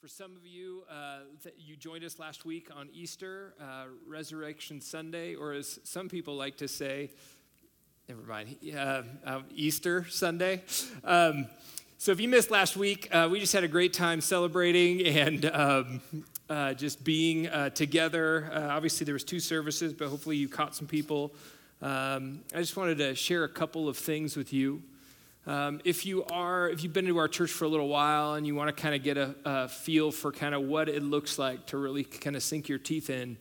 For some of you, uh, th- you joined us last week on Easter, uh, Resurrection Sunday, or as some people like to say, never mind, uh, Easter Sunday. Um, so if you missed last week, uh, we just had a great time celebrating and um, uh, just being uh, together. obviously, there was two services, but hopefully you caught some people. Um, I just wanted to share a couple of things with you. Um, if you are, if you've been to our church for a little while and you want to kind of get a, a feel for kind of what it looks like to really kind of sink your teeth in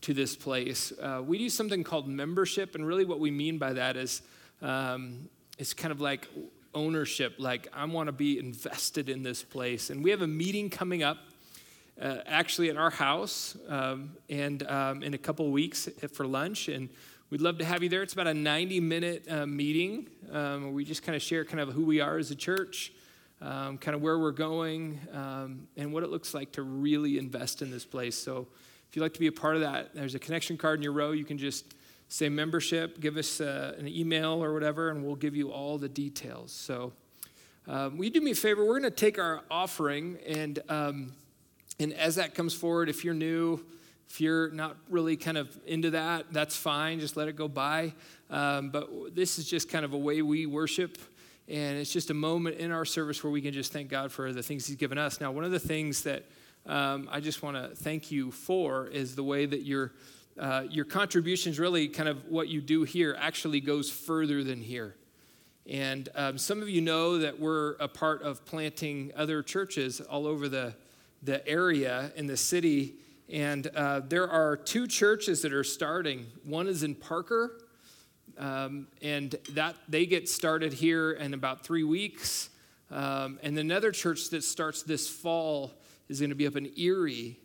to this place, uh, we do something called membership, and really what we mean by that is um, it's kind of like ownership. Like I want to be invested in this place, and we have a meeting coming up. Uh, actually, at our house, um, and um, in a couple weeks for lunch, and We'd love to have you there. It's about a 90 minute uh, meeting. Um, where we just kind of share kind of who we are as a church, um, kind of where we're going, um, and what it looks like to really invest in this place. So if you'd like to be a part of that, there's a connection card in your row. You can just say membership, give us uh, an email or whatever, and we'll give you all the details. So um, will you do me a favor? We're going to take our offering, and, um, and as that comes forward, if you're new, if you're not really kind of into that, that's fine. Just let it go by. Um, but this is just kind of a way we worship. And it's just a moment in our service where we can just thank God for the things He's given us. Now, one of the things that um, I just want to thank you for is the way that your, uh, your contributions, really kind of what you do here, actually goes further than here. And um, some of you know that we're a part of planting other churches all over the, the area in the city. And uh, there are two churches that are starting. One is in Parker, um, and that they get started here in about three weeks. Um, and another church that starts this fall is going to be up in Erie,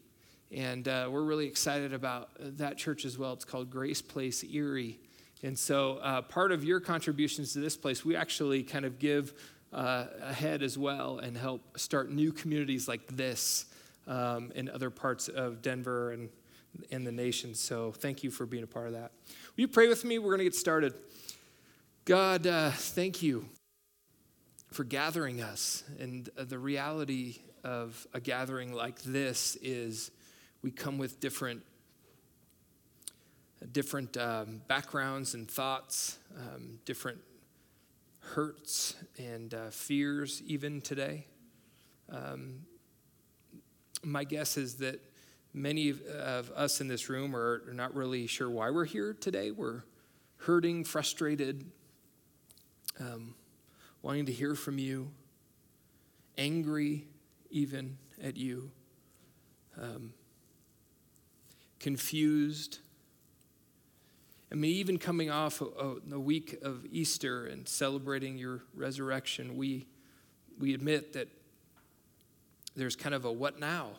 and uh, we're really excited about that church as well. It's called Grace Place Erie. And so, uh, part of your contributions to this place, we actually kind of give uh, ahead as well and help start new communities like this um, in other parts of Denver and in the nation. So thank you for being a part of that. Will you pray with me? We're going to get started. God, uh, thank you for gathering us. And uh, the reality of a gathering like this is we come with different different um, backgrounds and thoughts, um, different hurts and uh, fears, even today. Um, my guess is that many of us in this room are not really sure why we're here today. We're hurting, frustrated, um, wanting to hear from you, angry even at you, um, confused. I mean, even coming off a, week of Easter and celebrating your resurrection, we, we admit that there's kind of a what now?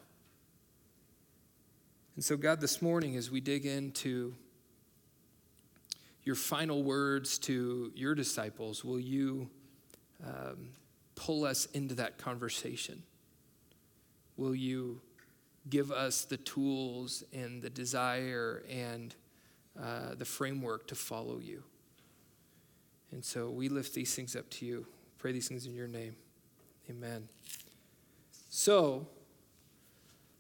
And so, God, this morning, as we dig into your final words to your disciples, will you um, pull us into that conversation? Will you give us the tools and the desire and uh, the framework to follow you? And so we lift these things up to you. Pray these things in your name. Amen. So,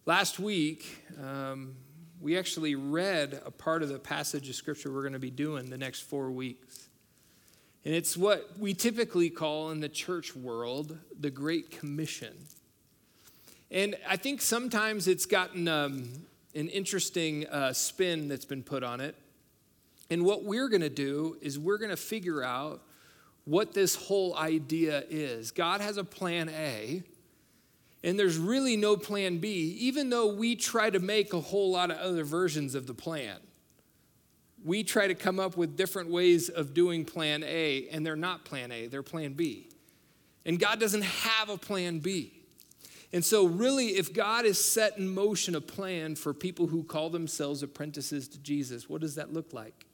last week, um, we actually read a part of the passage of scripture we're going to be doing the next four weeks. And it's what we typically call in the church world the Great Commission. And I think sometimes it's gotten um, an interesting uh, spin that's been put on it. And what we're going to do is we're going to figure out what this whole idea is. God has a plan A and there's really no plan B, even though we try to make a whole lot of other versions of the plan. We try to come up with different ways of doing plan A, and they're not plan A, they're plan B. And God doesn't have a plan B. And so, really, if God has set in motion a plan for people who call themselves apprentices to Jesus, what does that look like?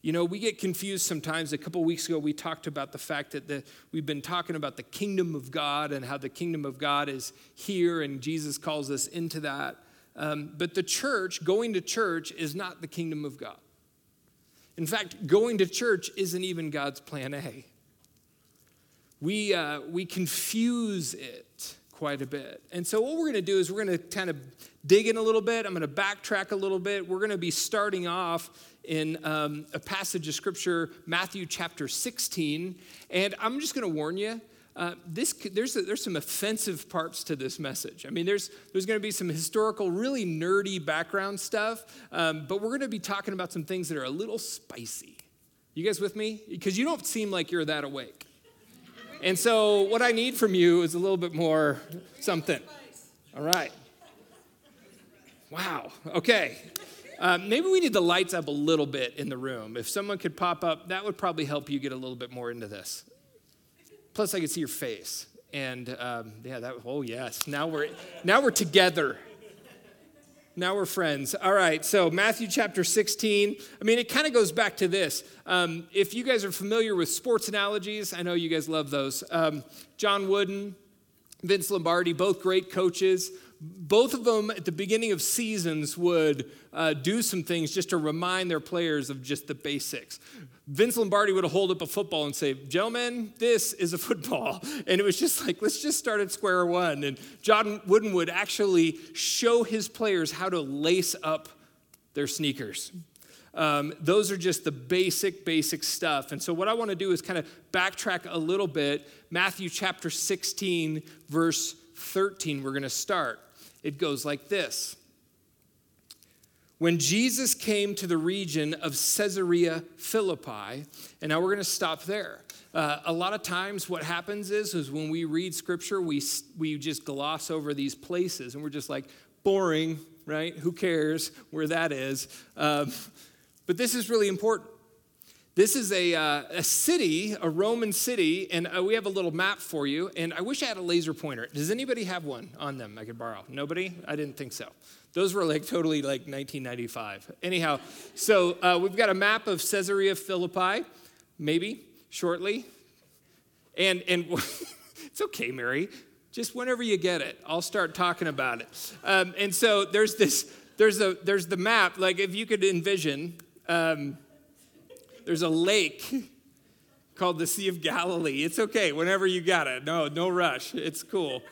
You know, we get confused sometimes. A couple weeks ago, we talked about the fact that the, we've been talking about the kingdom of God and how the kingdom of God is here, and Jesus calls us into that. Um, but the church, going to church, is not the kingdom of God. In fact, going to church isn't even God's plan A. We, uh, we confuse it quite a bit. And so, what we're going to do is we're going to kind of dig in a little bit. I'm going to backtrack a little bit. We're going to be starting off in um, a passage of scripture, Matthew chapter 16. And I'm just going to warn you. Uh, this, there's, there's some offensive parts to this message. I mean, there's, there's going to be some historical, really nerdy background stuff, um, but we're going to be talking about some things that are a little spicy. You guys with me? Because you don't seem like you're that awake. And so, what I need from you is a little bit more something. All right. Wow. Okay. Uh, maybe we need the lights up a little bit in the room. If someone could pop up, that would probably help you get a little bit more into this. Plus, I could see your face. And um, yeah, that, oh, yes. Now we're, now we're together. Now we're friends. All right, so Matthew chapter 16. I mean, it kind of goes back to this. Um, if you guys are familiar with sports analogies, I know you guys love those. Um, John Wooden, Vince Lombardi, both great coaches. Both of them at the beginning of seasons would uh, do some things just to remind their players of just the basics. Vince Lombardi would hold up a football and say, Gentlemen, this is a football. And it was just like, let's just start at square one. And John Wooden would actually show his players how to lace up their sneakers. Um, those are just the basic, basic stuff. And so, what I want to do is kind of backtrack a little bit. Matthew chapter 16, verse 13, we're going to start. It goes like this when Jesus came to the region of Caesarea Philippi, and now we're going to stop there. Uh, a lot of times, what happens is, is when we read scripture, we, we just gloss over these places and we're just like, boring, right? Who cares where that is? Um, but this is really important. This is a, uh, a city, a Roman city, and uh, we have a little map for you. And I wish I had a laser pointer. Does anybody have one on them I could borrow? Nobody? I didn't think so. Those were like totally like 1995. Anyhow, so uh, we've got a map of Caesarea Philippi, maybe shortly. And, and it's okay, Mary. Just whenever you get it, I'll start talking about it. Um, and so there's this, there's, a, there's the map, like if you could envision, um, there's a lake called the Sea of Galilee. It's okay, whenever you got it. No, no rush. It's cool.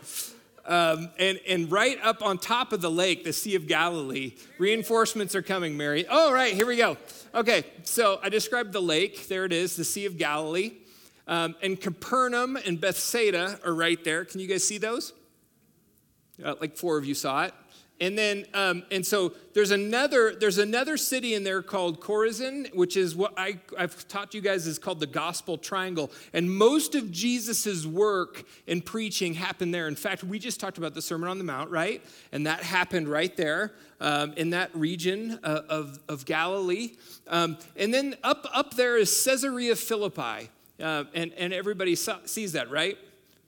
Um, and, and right up on top of the lake, the Sea of Galilee, reinforcements are coming, Mary. Oh, right, here we go. Okay, so I described the lake. There it is, the Sea of Galilee. Um, and Capernaum and Bethsaida are right there. Can you guys see those? Uh, like four of you saw it. And then, um, and so there's another, there's another city in there called Chorazin, which is what I, I've taught you guys is called the Gospel Triangle. And most of Jesus's work and preaching happened there. In fact, we just talked about the Sermon on the Mount, right? And that happened right there um, in that region uh, of, of Galilee. Um, and then up, up there is Caesarea Philippi. Uh, and, and everybody saw, sees that, right?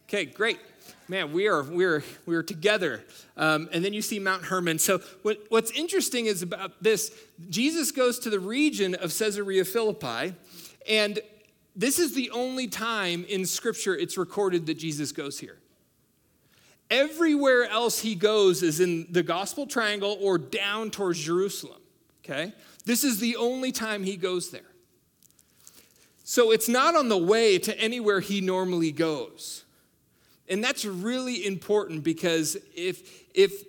Okay, great man, we are, we are, we are together. Um, and then you see Mount Hermon. So, what, what's interesting is about this Jesus goes to the region of Caesarea Philippi, and this is the only time in Scripture it's recorded that Jesus goes here. Everywhere else he goes is in the Gospel Triangle or down towards Jerusalem. Okay? This is the only time he goes there. So it's not on the way to anywhere he normally goes. And that's really important because if, if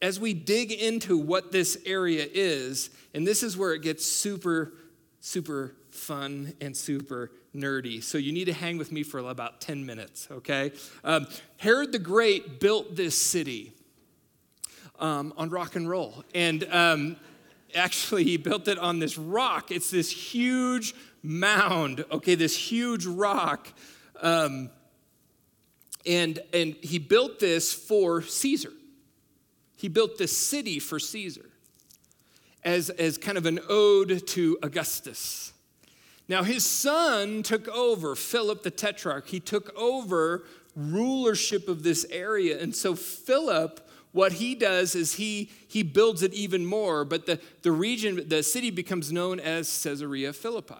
as we dig into what this area is, and this is where it gets super, super fun and super nerdy. So you need to hang with me for about 10 minutes, okay? Um, Herod the Great built this city um, on rock and roll. And um, actually, he built it on this rock. It's this huge mound, okay, this huge rock. And, and he built this for Caesar. He built this city for Caesar as, as kind of an ode to Augustus. Now, his son took over, Philip the Tetrarch. He took over rulership of this area. And so, Philip, what he does is he, he builds it even more, but the, the region, the city becomes known as Caesarea Philippi.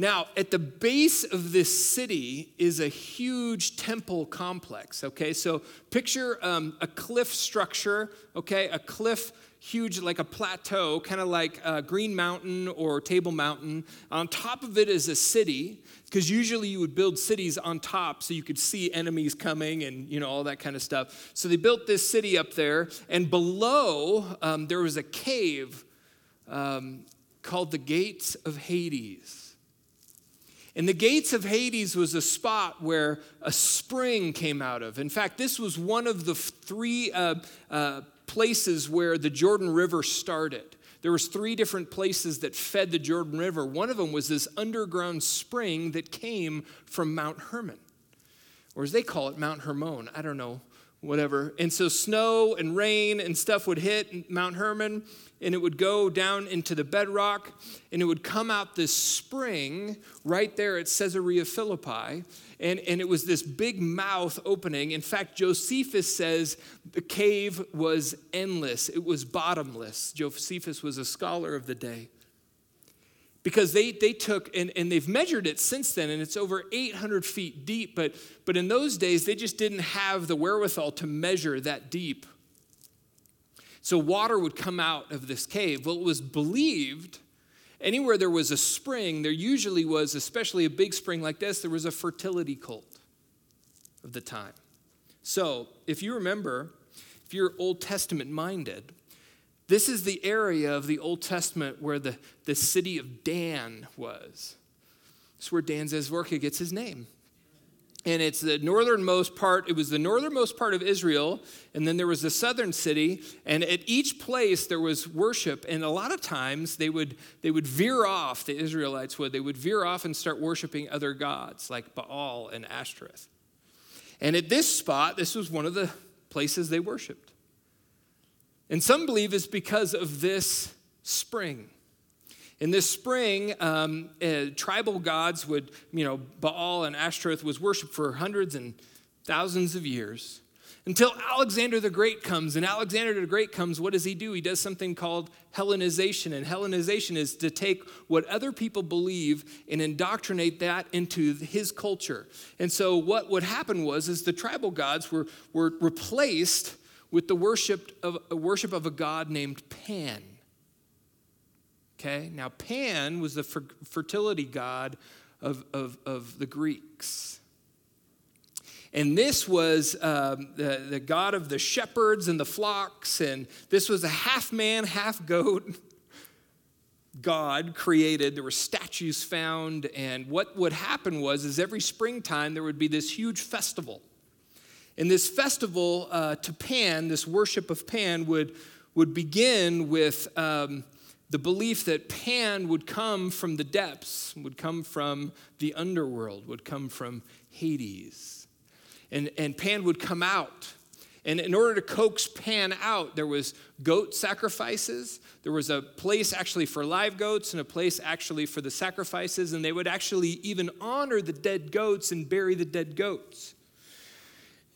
Now, at the base of this city is a huge temple complex, okay? So picture um, a cliff structure, okay? A cliff, huge, like a plateau, kind of like uh, Green Mountain or Table Mountain. On top of it is a city, because usually you would build cities on top so you could see enemies coming and, you know, all that kind of stuff. So they built this city up there, and below um, there was a cave um, called the Gates of Hades. And the gates of Hades was a spot where a spring came out of. In fact, this was one of the three uh, uh, places where the Jordan River started. There was three different places that fed the Jordan River. One of them was this underground spring that came from Mount Hermon, or as they call it, Mount Hermon. I don't know, whatever. And so snow and rain and stuff would hit Mount Hermon, and it would go down into the bedrock, and it would come out this spring right there at Caesarea Philippi. And, and it was this big mouth opening. In fact, Josephus says the cave was endless, it was bottomless. Josephus was a scholar of the day. Because they, they took, and, and they've measured it since then, and it's over 800 feet deep. But, but in those days, they just didn't have the wherewithal to measure that deep. So water would come out of this cave. Well, it was believed anywhere there was a spring, there usually was, especially a big spring like this, there was a fertility cult of the time. So if you remember, if you're Old Testament minded, this is the area of the Old Testament where the, the city of Dan was. It's where Dan Zazvorka gets his name. And it's the northernmost part it was the northernmost part of israel and then there was the southern city and at each place there was worship and a lot of times they would they would veer off the israelites would they would veer off and start worshiping other gods like baal and ashtoreth. And at this spot this was one of the places they worshiped and some believe it's because of this spring in this spring, um, uh, tribal gods would, you know, Baal and Ashtoreth was worshipped for hundreds and thousands of years until Alexander the Great comes. And Alexander the Great comes, what does he do? He does something called Hellenization. And Hellenization is to take what other people believe and indoctrinate that into his culture. And so what would happen was is the tribal gods were, were replaced with the worship of, worship of a god named Pan. Okay, now Pan was the fertility god of, of, of the Greeks. And this was um, the, the god of the shepherds and the flocks, and this was a half man, half goat God created. There were statues found, and what would happen was, is every springtime there would be this huge festival. And this festival uh, to Pan, this worship of Pan, would, would begin with um, the belief that Pan would come from the depths, would come from the underworld, would come from Hades. And, and Pan would come out. And in order to coax Pan out, there was goat sacrifices. There was a place actually for live goats and a place actually for the sacrifices. And they would actually even honor the dead goats and bury the dead goats.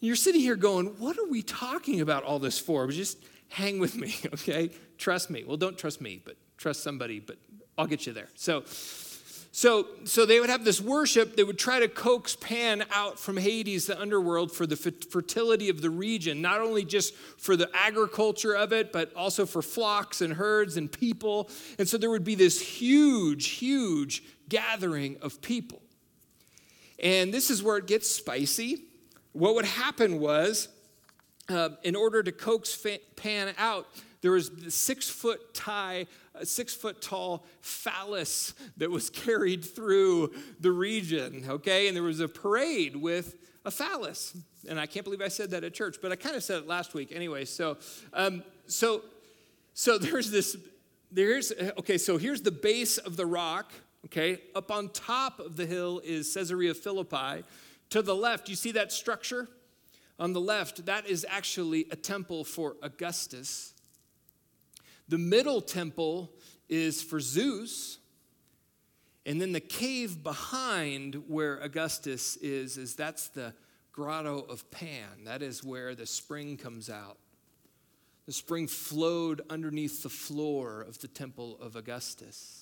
You're sitting here going, what are we talking about all this for? Just hang with me, okay? Trust me. Well, don't trust me, but trust somebody, but I'll get you there. So, so, so they would have this worship. They would try to coax Pan out from Hades, the underworld, for the fertility of the region, not only just for the agriculture of it, but also for flocks and herds and people. And so there would be this huge, huge gathering of people. And this is where it gets spicy. What would happen was, uh, in order to coax Pan out, there was the six foot tie, six foot tall phallus that was carried through the region, okay? And there was a parade with a phallus. And I can't believe I said that at church, but I kind of said it last week anyway. So, um, so, so there's this, there's, okay, so here's the base of the rock, okay? Up on top of the hill is Caesarea Philippi. To the left, you see that structure? On the left, that is actually a temple for Augustus. The middle temple is for Zeus. And then the cave behind where Augustus is, is that's the grotto of Pan. That is where the spring comes out. The spring flowed underneath the floor of the temple of Augustus.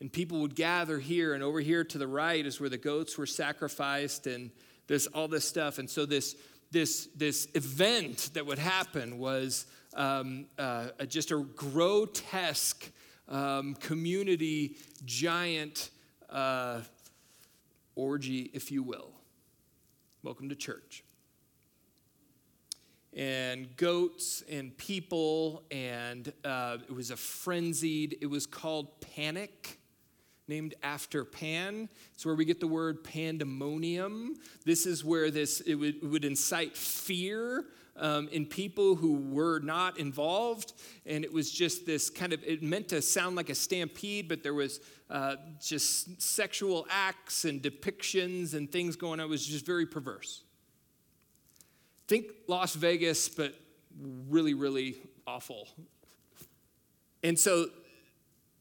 And people would gather here, and over here to the right is where the goats were sacrificed, and this all this stuff. And so this this this event that would happen was um, uh, just a grotesque um, community giant uh, orgy, if you will. Welcome to church. And goats and people, and uh, it was a frenzied, it was called panic named after Pan. It's where we get the word pandemonium. This is where this it would, would incite fear um, in people who were not involved, and it was just this kind of. It meant to sound like a stampede, but there was uh, just sexual acts and depictions and things going on. It was just very perverse. Think Las Vegas, but really, really awful. And so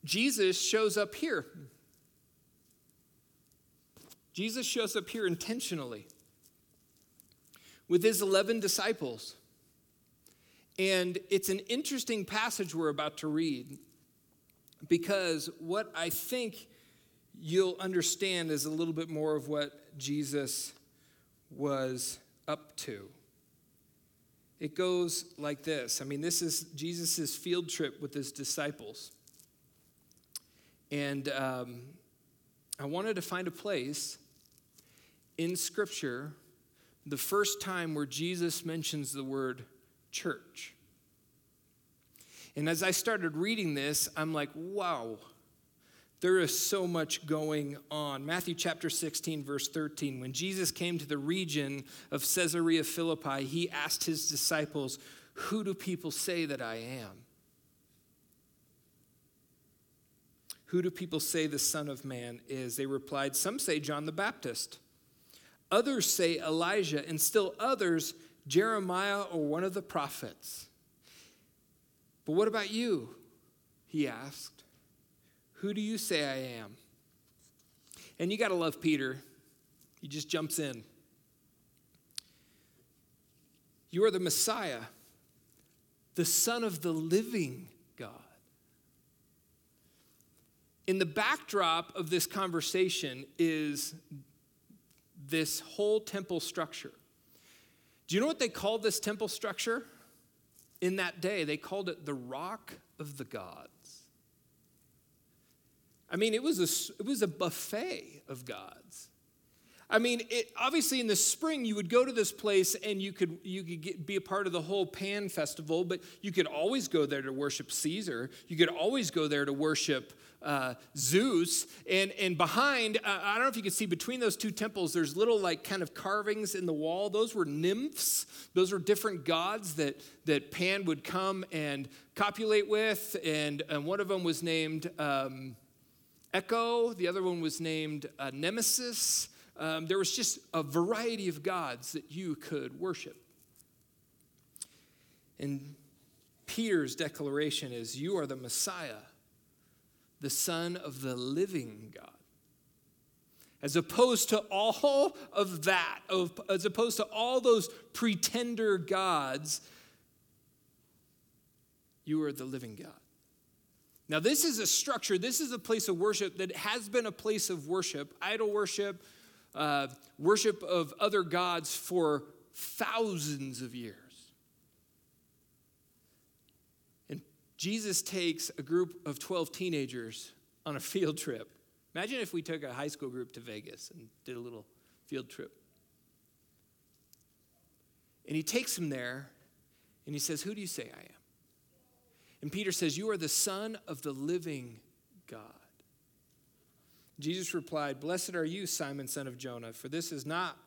Jesus shows up here Jesus shows up here intentionally with his 11 disciples. And it's an interesting passage we're about to read because what I think you'll understand is a little bit more of what Jesus was up to. It goes like this. I mean, this is Jesus' field trip with his disciples. And um, I wanted to find a place in Scripture the first time where Jesus mentions the word church. And as I started reading this, I'm like, wow, there is so much going on. Matthew chapter 16, verse 13. When Jesus came to the region of Caesarea Philippi, he asked his disciples, Who do people say that I am? Who do people say the Son of Man is? They replied, Some say John the Baptist. Others say Elijah, and still others, Jeremiah or one of the prophets. But what about you? He asked. Who do you say I am? And you got to love Peter. He just jumps in. You are the Messiah, the Son of the living God. In the backdrop of this conversation is this whole temple structure. Do you know what they called this temple structure? In that day, they called it the rock of the gods. I mean, it was a, it was a buffet of gods. I mean, it, obviously in the spring you would go to this place and you could you could get, be a part of the whole Pan festival, but you could always go there to worship Caesar. You could always go there to worship uh, Zeus. And, and behind, uh, I don't know if you can see between those two temples, there's little like kind of carvings in the wall. Those were nymphs. Those were different gods that, that Pan would come and copulate with. And, and one of them was named um, Echo, the other one was named uh, Nemesis. Um, there was just a variety of gods that you could worship. And Peter's declaration is, You are the Messiah the Son of the living God. As opposed to all of that, as opposed to all those pretender gods, you are the living God. Now, this is a structure, this is a place of worship that has been a place of worship, idol worship, uh, worship of other gods for thousands of years. And Jesus takes a group of 12 teenagers on a field trip. Imagine if we took a high school group to Vegas and did a little field trip. And he takes them there and he says, Who do you say I am? And Peter says, You are the Son of the living God. Jesus replied, Blessed are you, Simon, son of Jonah, for this is not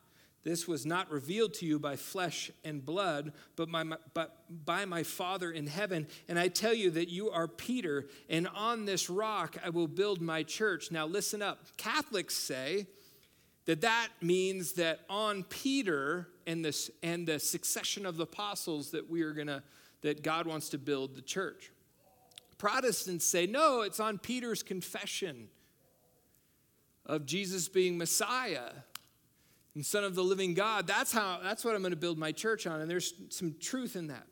this was not revealed to you by flesh and blood, but my, but by my Father in heaven. And I tell you that you are Peter, and on this rock I will build my church. Now, listen up. Catholics say that that means that on Peter and, this, and the succession of the apostles that we are going to, that God wants to build the church. Protestants say, no, it's on Peter's confession of Jesus being Messiah and Son of the living God. That's how that's what I'm going to build my church on. And there's some truth in that.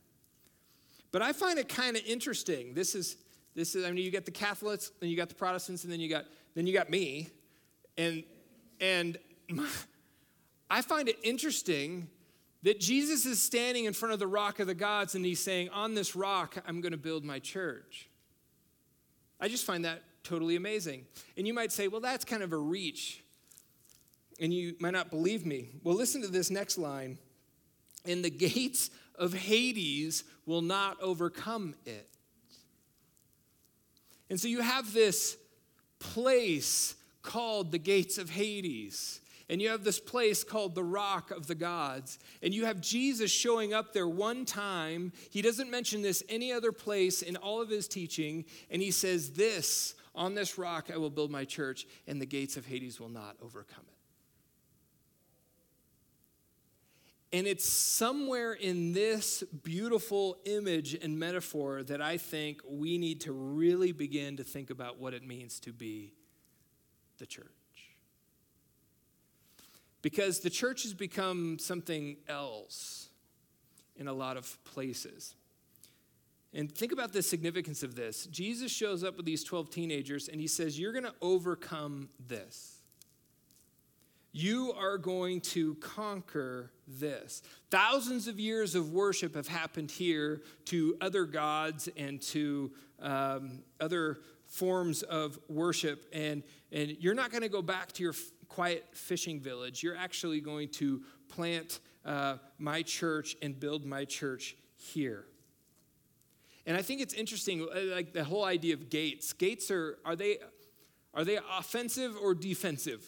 But I find it kind of interesting. This is This is, I mean, you got the Catholics, then you got the Protestants, and then you got, then you got me. And, and I find it interesting that Jesus is standing in front of the rock of the gods and he's saying, On this rock, I'm going to build my church. I just find that totally amazing. And you might say, Well, that's kind of a reach. And you might not believe me. Well, listen to this next line. And the gates of Hades will not overcome it. And so you have this place called the gates of Hades and you have this place called the Rock of the Gods. And you have Jesus showing up there one time. He doesn't mention this any other place in all of his teaching. And he says, This, on this rock I will build my church, and the gates of Hades will not overcome it. And it's somewhere in this beautiful image and metaphor that I think we need to really begin to think about what it means to be the church because the church has become something else in a lot of places. And think about the significance of this. Jesus shows up with these 12 teenagers and he says, You're going to overcome this. You are going to conquer this. Thousands of years of worship have happened here to other gods and to um, other forms of worship. And, and you're not going to go back to your quiet fishing village. You're actually going to plant uh, my church and build my church here. And I think it's interesting, uh, like the whole idea of gates. Gates are, are they, are they offensive or defensive?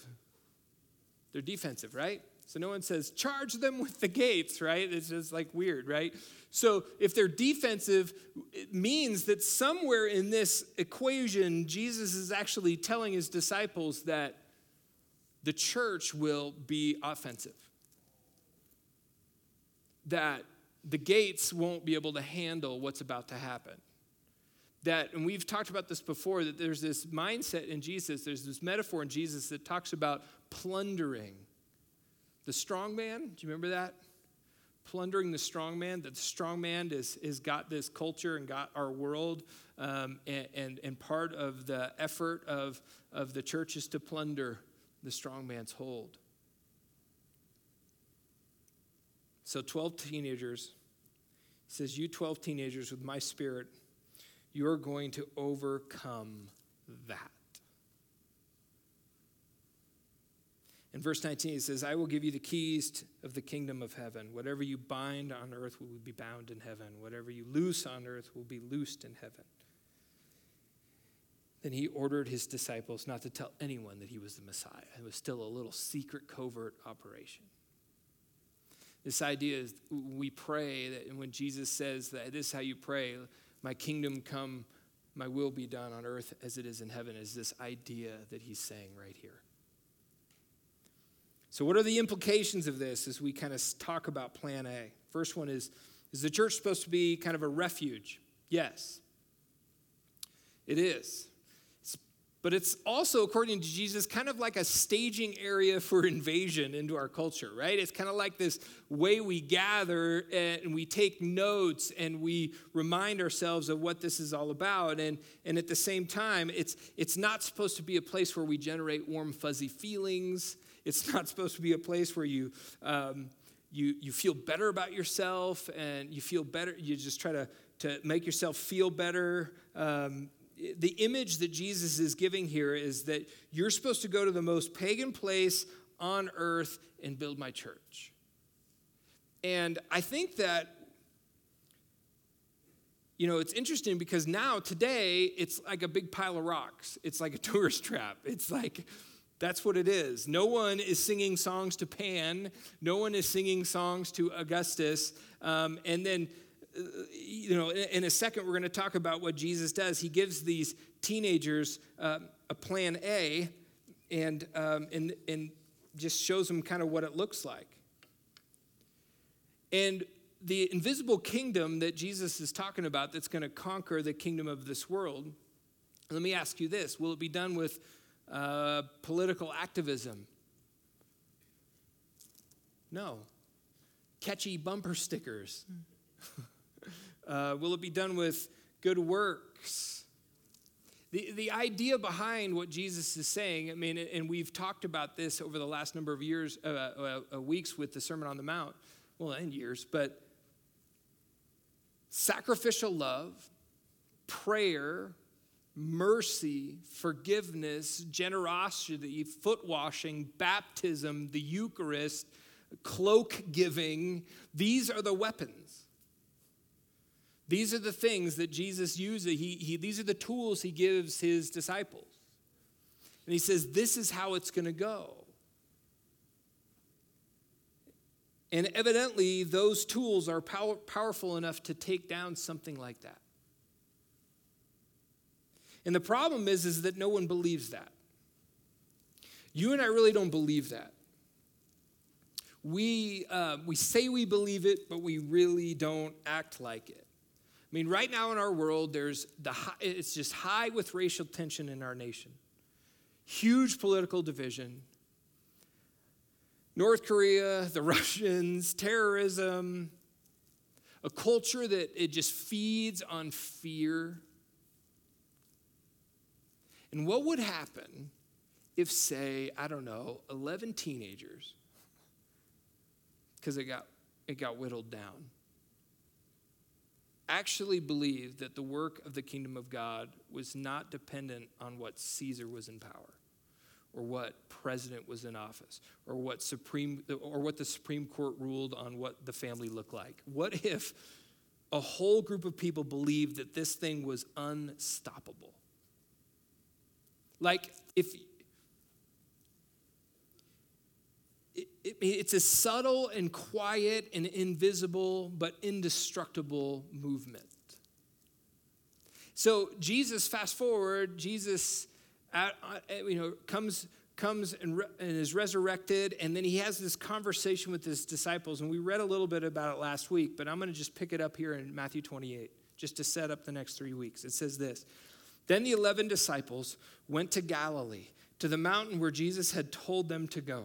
They're defensive, right? So no one says, charge them with the gates, right? It's just like weird, right? So if they're defensive, it means that somewhere in this equation, Jesus is actually telling his disciples that the church will be offensive. That the gates won't be able to handle what's about to happen. That, and we've talked about this before, that there's this mindset in Jesus, there's this metaphor in Jesus that talks about plundering. The strong man, do you remember that? Plundering the strong man, that the strong man is, is got this culture and got our world, um, and, and, and part of the effort of, of the church is to plunder the strong man's hold. So, 12 teenagers, he says, You 12 teenagers with my spirit, you're going to overcome that. In verse 19, he says, I will give you the keys of the kingdom of heaven. Whatever you bind on earth will be bound in heaven. Whatever you loose on earth will be loosed in heaven. Then he ordered his disciples not to tell anyone that he was the Messiah. It was still a little secret, covert operation. This idea is we pray that when Jesus says that this is how you pray, my kingdom come, my will be done on earth as it is in heaven, is this idea that he's saying right here. So, what are the implications of this as we kind of talk about plan A? First one is Is the church supposed to be kind of a refuge? Yes, it is. But it's also, according to Jesus, kind of like a staging area for invasion into our culture, right? It's kind of like this way we gather and we take notes and we remind ourselves of what this is all about. And, and at the same time, it's, it's not supposed to be a place where we generate warm, fuzzy feelings. It's not supposed to be a place where you, um, you, you feel better about yourself and you feel better, you just try to, to make yourself feel better. Um, the image that Jesus is giving here is that you're supposed to go to the most pagan place on earth and build my church. And I think that, you know, it's interesting because now, today, it's like a big pile of rocks. It's like a tourist trap. It's like, that's what it is. No one is singing songs to Pan, no one is singing songs to Augustus. Um, and then you know, in a second, we're going to talk about what Jesus does. He gives these teenagers uh, a plan A and, um, and, and just shows them kind of what it looks like. And the invisible kingdom that Jesus is talking about that's going to conquer the kingdom of this world, let me ask you this will it be done with uh, political activism? No. Catchy bumper stickers. Uh, will it be done with good works? The, the idea behind what Jesus is saying, I mean, and we've talked about this over the last number of years, uh, uh, uh, weeks with the Sermon on the Mount, well, and years, but sacrificial love, prayer, mercy, forgiveness, generosity, foot washing, baptism, the Eucharist, cloak giving, these are the weapons. These are the things that Jesus uses. He, he, these are the tools he gives his disciples. And he says, This is how it's going to go. And evidently, those tools are power, powerful enough to take down something like that. And the problem is, is that no one believes that. You and I really don't believe that. We, uh, we say we believe it, but we really don't act like it. I mean, right now in our world, there's the high, it's just high with racial tension in our nation. Huge political division. North Korea, the Russians, terrorism, a culture that it just feeds on fear. And what would happen if, say, I don't know, 11 teenagers, because it got, it got whittled down, actually believed that the work of the kingdom of God was not dependent on what Caesar was in power? or what president was in office or what supreme or what the supreme court ruled on what the family looked like what if a whole group of people believed that this thing was unstoppable like if it, it, it's a subtle and quiet and invisible but indestructible movement so jesus fast forward jesus you know, comes comes and, re- and, is resurrected, and then he has this conversation with his disciples. And we read a little bit about it last week, but I'm going to just pick it up here in Matthew 28, just to set up the next three weeks. It says this Then the 11 disciples went to Galilee, to the mountain where Jesus had told them to go.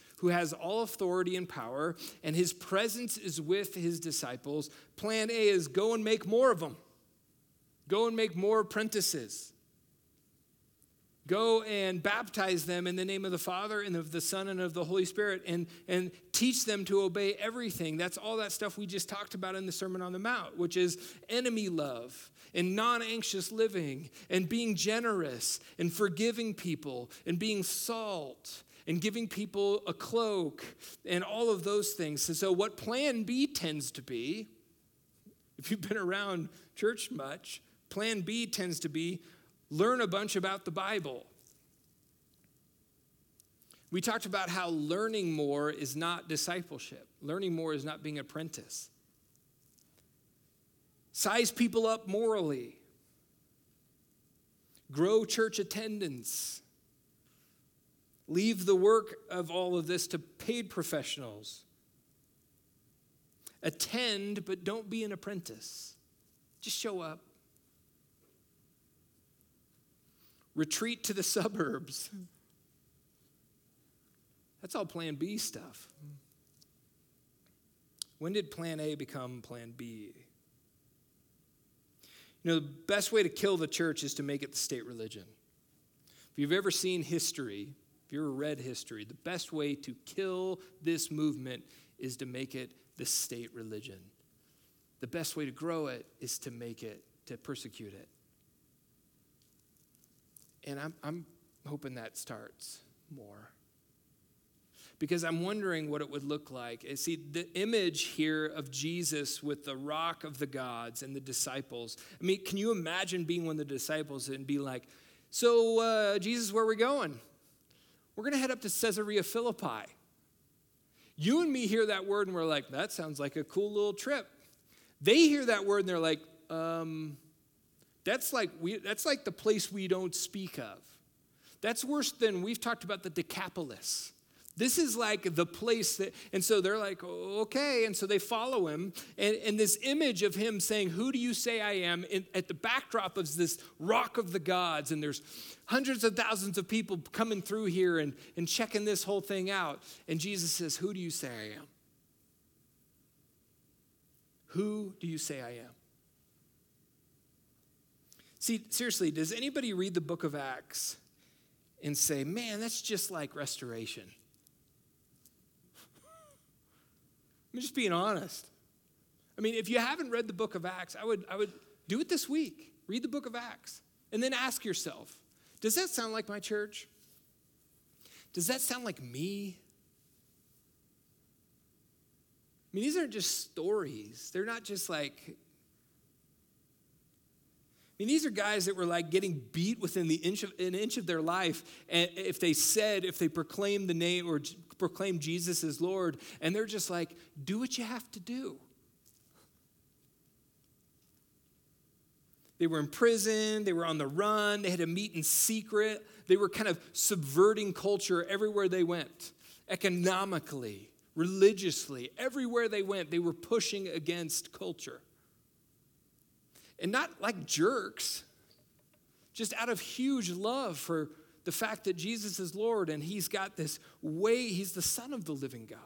who has all authority and power, and his presence is with his disciples. Plan A is go and make more of them, go and make more apprentices. Go and baptize them in the name of the Father and of the Son and of the Holy Spirit and, and teach them to obey everything. That's all that stuff we just talked about in the Sermon on the Mount, which is enemy love and non anxious living and being generous and forgiving people and being salt and giving people a cloak and all of those things. And so, what plan B tends to be, if you've been around church much, plan B tends to be learn a bunch about the Bible. We talked about how learning more is not discipleship, learning more is not being apprentice. Size people up morally, grow church attendance, leave the work of all of this to paid professionals. Attend, but don't be an apprentice. Just show up. retreat to the suburbs. That's all plan B stuff. When did plan A become plan B? You know, the best way to kill the church is to make it the state religion. If you've ever seen history, if you've ever read history, the best way to kill this movement is to make it the state religion. The best way to grow it is to make it, to persecute it. And I'm, I'm hoping that starts more. Because I'm wondering what it would look like. See, the image here of Jesus with the rock of the gods and the disciples. I mean, can you imagine being one of the disciples and be like, So, uh, Jesus, where are we going? We're going to head up to Caesarea Philippi. You and me hear that word and we're like, That sounds like a cool little trip. They hear that word and they're like, um, that's like, we, that's like the place we don't speak of. That's worse than we've talked about the Decapolis. This is like the place that, and so they're like, okay. And so they follow him. And, and this image of him saying, Who do you say I am? In, at the backdrop of this rock of the gods. And there's hundreds of thousands of people coming through here and, and checking this whole thing out. And Jesus says, Who do you say I am? Who do you say I am? See, seriously, does anybody read the book of Acts and say, man, that's just like restoration? I'm just being honest. I mean, if you haven't read the book of Acts, I would, I would do it this week. Read the book of Acts. And then ask yourself does that sound like my church? Does that sound like me? I mean, these aren't just stories. They're not just like. I mean, these are guys that were like getting beat within the inch of an inch of their life, and if they said, if they proclaimed the name or proclaim Jesus as Lord, and they're just like, do what you have to do. They were in prison, they were on the run, they had to meet in secret. They were kind of subverting culture everywhere they went, economically, religiously, everywhere they went, they were pushing against culture. And not like jerks, just out of huge love for the fact that Jesus is Lord and he's got this way, he's the Son of the living God.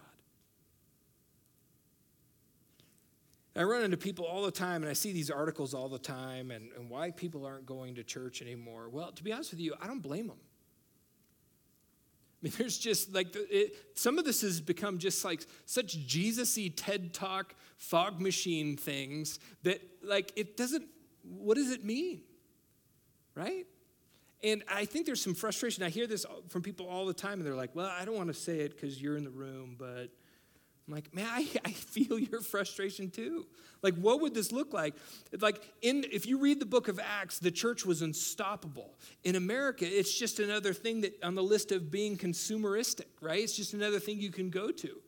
I run into people all the time and I see these articles all the time and, and why people aren't going to church anymore. Well, to be honest with you, I don't blame them. I mean, there's just like, it, some of this has become just like such Jesus y TED Talk fog machine things that, like, it doesn't, what does it mean? Right? And I think there's some frustration. I hear this from people all the time, and they're like, well, I don't want to say it because you're in the room, but I'm like, man, I, I feel your frustration too. Like, what would this look like? Like, in if you read the book of Acts, the church was unstoppable. In America, it's just another thing that on the list of being consumeristic, right? It's just another thing you can go to.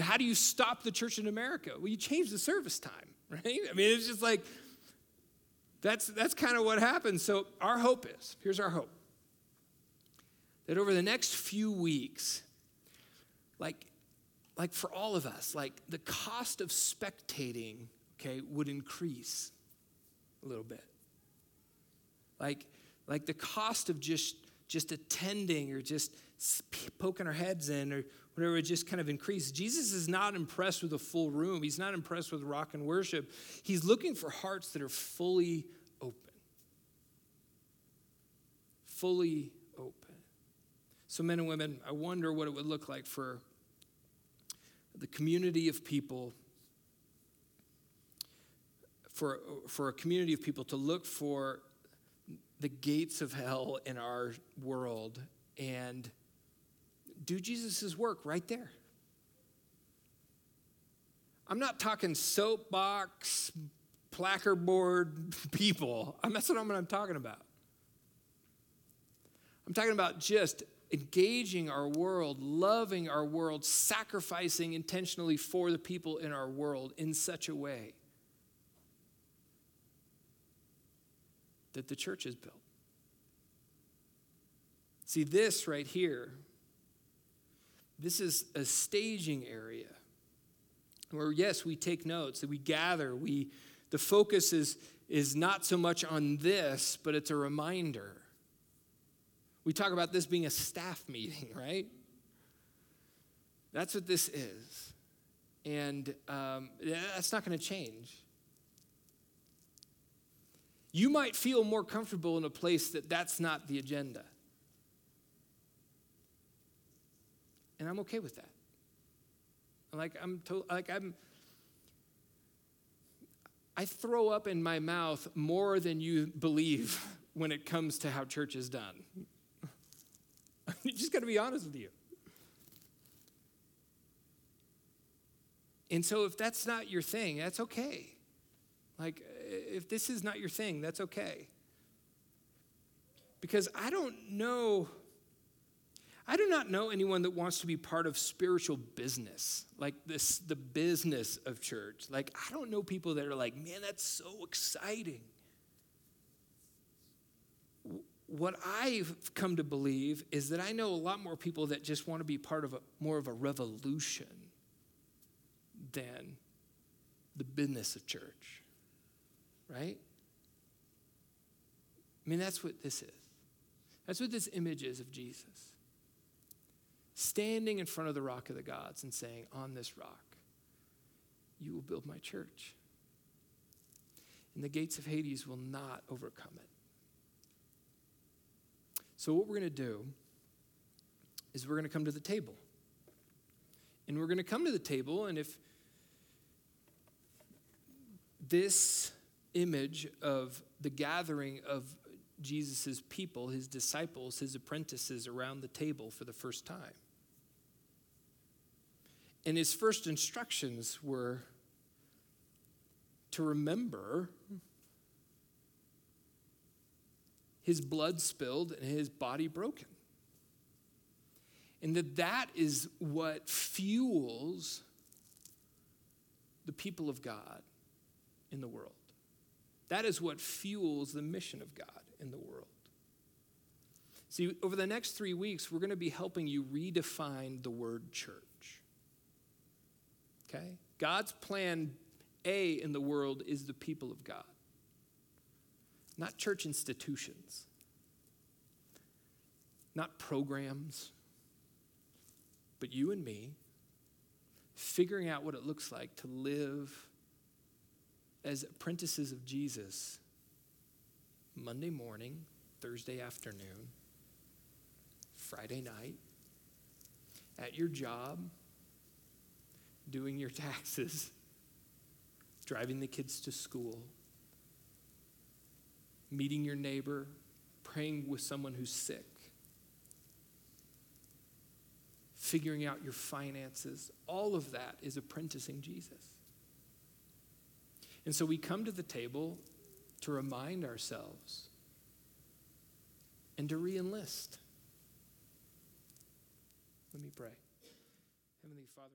How do you stop the church in America? Well, you change the service time, right? I mean, it's just like that's, that's kind of what happens. So, our hope is here's our hope that over the next few weeks, like, like for all of us, like the cost of spectating, okay, would increase a little bit. Like, like the cost of just just attending or just poking our heads in or whatever it just kind of increase. Jesus is not impressed with a full room. He's not impressed with rock and worship. He's looking for hearts that are fully open. Fully open. So, men and women, I wonder what it would look like for the community of people, for, for a community of people to look for the gates of hell in our world and do Jesus' work right there. I'm not talking soapbox, placard board people. That's not what I'm talking about. I'm talking about just engaging our world, loving our world, sacrificing intentionally for the people in our world in such a way that the church is built. See, this right here, this is a staging area where, yes, we take notes, that we gather, we, the focus is, is not so much on this, but it's a reminder. We talk about this being a staff meeting, right? That's what this is. And um, that's not going to change. You might feel more comfortable in a place that that's not the agenda. And I'm okay with that. Like I'm to, like I'm I throw up in my mouth more than you believe when it comes to how church is done. you just got to be honest with you. And so if that's not your thing, that's okay. Like if this is not your thing, that's okay. Because I don't know I do not know anyone that wants to be part of spiritual business, like this, the business of church. Like, I don't know people that are like, man, that's so exciting. what I've come to believe is that I know a lot more people that just want to be part of a more of a revolution than the business of church. Right? I mean, that's what this is. That's what this image is of Jesus. Standing in front of the rock of the gods and saying, On this rock, you will build my church. And the gates of Hades will not overcome it. So, what we're going to do is we're going to come to the table. And we're going to come to the table, and if this image of the gathering of Jesus' people, his disciples, his apprentices around the table for the first time. And his first instructions were to remember his blood spilled and his body broken. And that that is what fuels the people of God in the world. That is what fuels the mission of God in the world. See, over the next three weeks, we're going to be helping you redefine the word church. Okay? God's plan A in the world is the people of God not church institutions, not programs, but you and me figuring out what it looks like to live as apprentices of Jesus Monday morning, Thursday afternoon, Friday night, at your job, doing your taxes, driving the kids to school meeting your neighbor, praying with someone who's sick, figuring out your finances. All of that is apprenticing Jesus. And so we come to the table to remind ourselves and to re enlist. Let me pray. Heavenly Father,